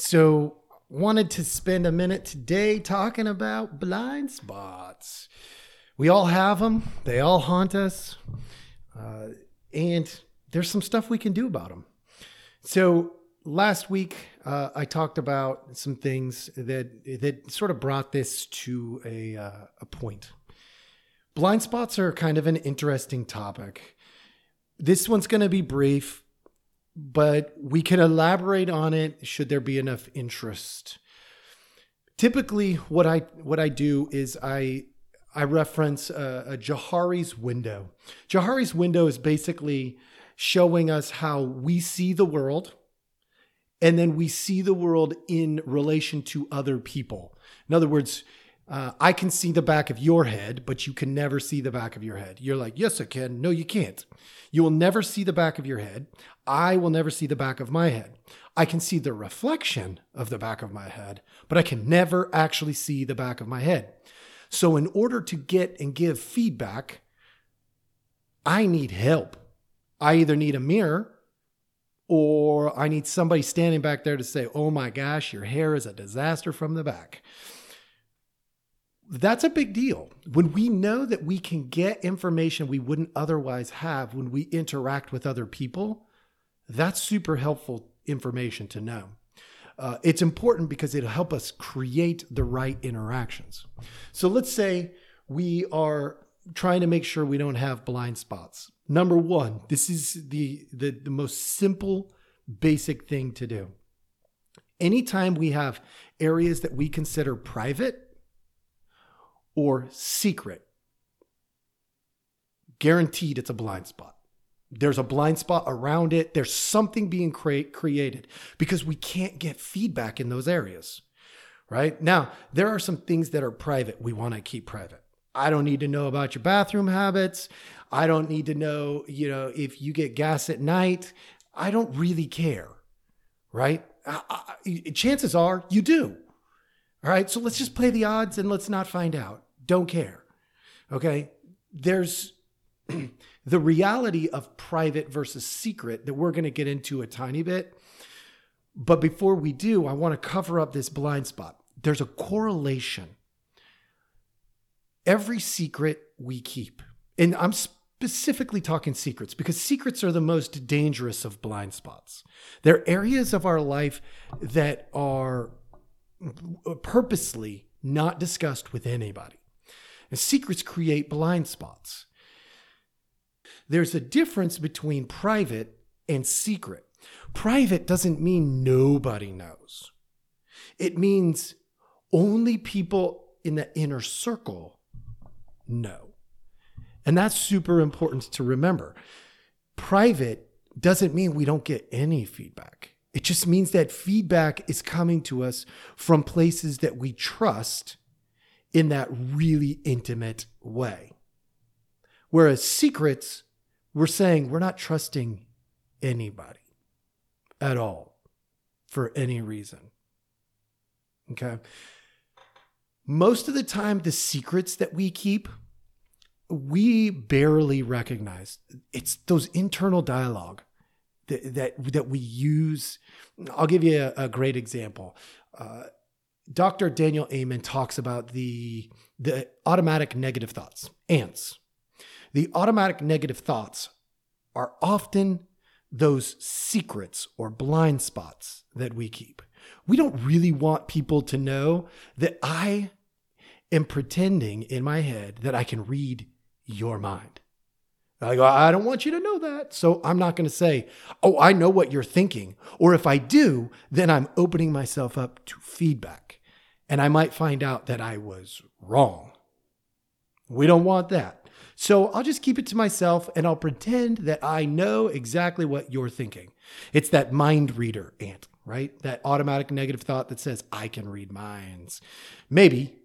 So, wanted to spend a minute today talking about blind spots. We all have them, they all haunt us, uh, and there's some stuff we can do about them. So, last week uh, I talked about some things that that sort of brought this to a uh, a point. Blind spots are kind of an interesting topic. This one's going to be brief but we can elaborate on it should there be enough interest. Typically, what I what I do is I I reference a, a Johari's window. Johari's window is basically showing us how we see the world, and then we see the world in relation to other people. In other words, uh, I can see the back of your head, but you can never see the back of your head. You're like, yes, I can. No, you can't. You will never see the back of your head. I will never see the back of my head. I can see the reflection of the back of my head, but I can never actually see the back of my head. So, in order to get and give feedback, I need help. I either need a mirror or I need somebody standing back there to say, oh my gosh, your hair is a disaster from the back that's a big deal. When we know that we can get information we wouldn't otherwise have when we interact with other people, that's super helpful information to know. Uh, it's important because it'll help us create the right interactions. So let's say we are trying to make sure we don't have blind spots. Number one, this is the, the, the most simple, basic thing to do. Anytime we have areas that we consider private, or secret, guaranteed it's a blind spot. There's a blind spot around it. There's something being cre- created because we can't get feedback in those areas. Right now, there are some things that are private we want to keep private. I don't need to know about your bathroom habits. I don't need to know, you know, if you get gas at night. I don't really care. Right? I, I, chances are you do. All right. So let's just play the odds and let's not find out. Don't care. Okay. There's the reality of private versus secret that we're going to get into a tiny bit. But before we do, I want to cover up this blind spot. There's a correlation. Every secret we keep, and I'm specifically talking secrets because secrets are the most dangerous of blind spots. They're areas of our life that are purposely not discussed with anybody. And secrets create blind spots. There's a difference between private and secret. Private doesn't mean nobody knows, it means only people in the inner circle know. And that's super important to remember. Private doesn't mean we don't get any feedback. It just means that feedback is coming to us from places that we trust in that really intimate way. Whereas secrets, we're saying we're not trusting anybody at all for any reason. Okay. Most of the time, the secrets that we keep, we barely recognize. It's those internal dialogue that that, that we use. I'll give you a, a great example. Uh, Dr. Daniel Amen talks about the the automatic negative thoughts, ants. The automatic negative thoughts are often those secrets or blind spots that we keep. We don't really want people to know that I am pretending in my head that I can read your mind. I go, I don't want you to know that. So I'm not going to say, oh, I know what you're thinking. Or if I do, then I'm opening myself up to feedback. And I might find out that I was wrong. We don't want that. So I'll just keep it to myself and I'll pretend that I know exactly what you're thinking. It's that mind reader ant, right? That automatic negative thought that says, I can read minds. Maybe,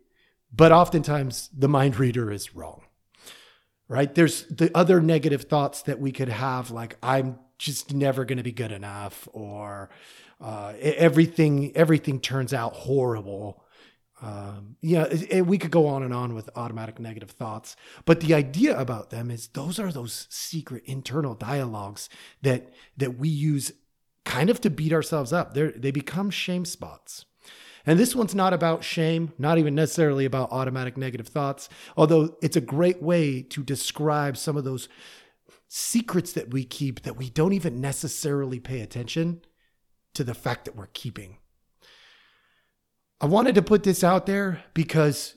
but oftentimes the mind reader is wrong right? There's the other negative thoughts that we could have, like I'm just never going to be good enough, or uh, everything everything turns out horrible. Um, yeah, it, it, we could go on and on with automatic negative thoughts, but the idea about them is those are those secret internal dialogues that that we use kind of to beat ourselves up. They're, they become shame spots. And this one's not about shame, not even necessarily about automatic negative thoughts, although it's a great way to describe some of those secrets that we keep that we don't even necessarily pay attention to the fact that we're keeping. I wanted to put this out there because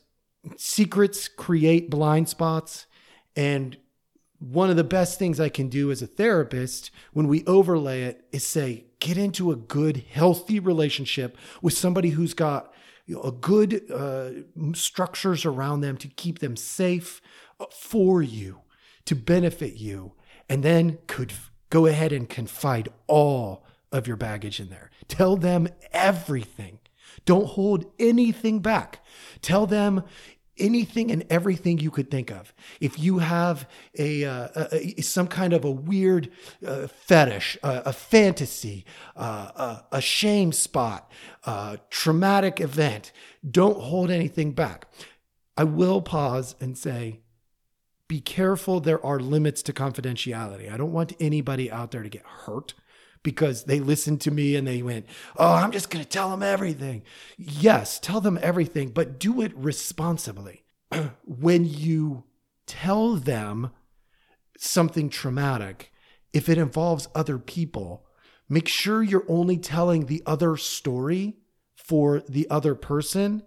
secrets create blind spots. And one of the best things I can do as a therapist when we overlay it is say, get into a good, healthy relationship with somebody who's got you know, a good uh, structures around them to keep them safe uh, for you, to benefit you, and then could go ahead and confide all of your baggage in there. Tell them everything. Don't hold anything back. Tell them anything and everything you could think of. If you have a, uh, a some kind of a weird uh, fetish, a fantasy, uh, a shame spot, a traumatic event, don't hold anything back. I will pause and say, be careful. There are limits to confidentiality. I don't want anybody out there to get hurt because they listened to me and they went, Oh, I'm just going to tell them everything. Yes, tell them everything, but do it responsibly. when you tell them something traumatic, if it involves other people, make sure you're only telling the other story for the other person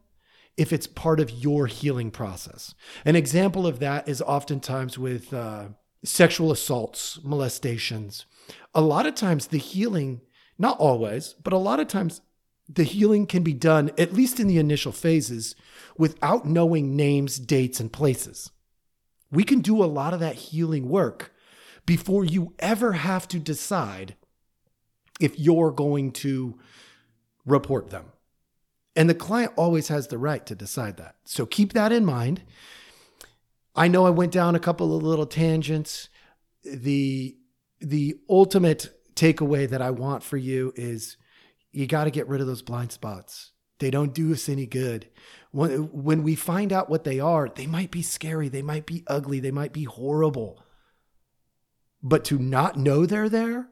if it's part of your healing process. An example of that is oftentimes with uh, sexual assaults, molestations, a lot of times the healing, not always, but a lot of times the healing can be done, at least in the initial phases, without knowing names, dates, and places. We can do a lot of that healing work before you ever have to decide if you're going to report them. And the client always has the right to decide that. So keep that in mind. I know I went down a couple of little tangents. The the ultimate takeaway that I want for you is you got to get rid of those blind spots. They don't do us any good. When, when we find out what they are, they might be scary, they might be ugly, they might be horrible. But to not know they're there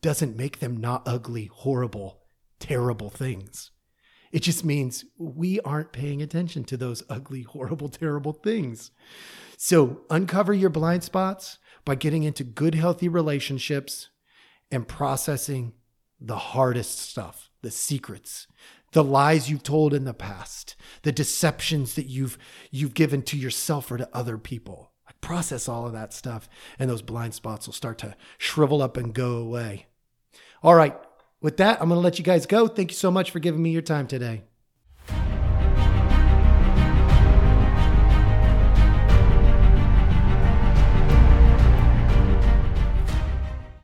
doesn't make them not ugly, horrible, terrible things. It just means we aren't paying attention to those ugly, horrible, terrible things. So uncover your blind spots by getting into good, healthy relationships and processing the hardest stuff, the secrets, the lies you've told in the past, the deceptions that you've you've given to yourself or to other people. Process all of that stuff, and those blind spots will start to shrivel up and go away. All right, with that, I'm going to let you guys go. Thank you so much for giving me your time today.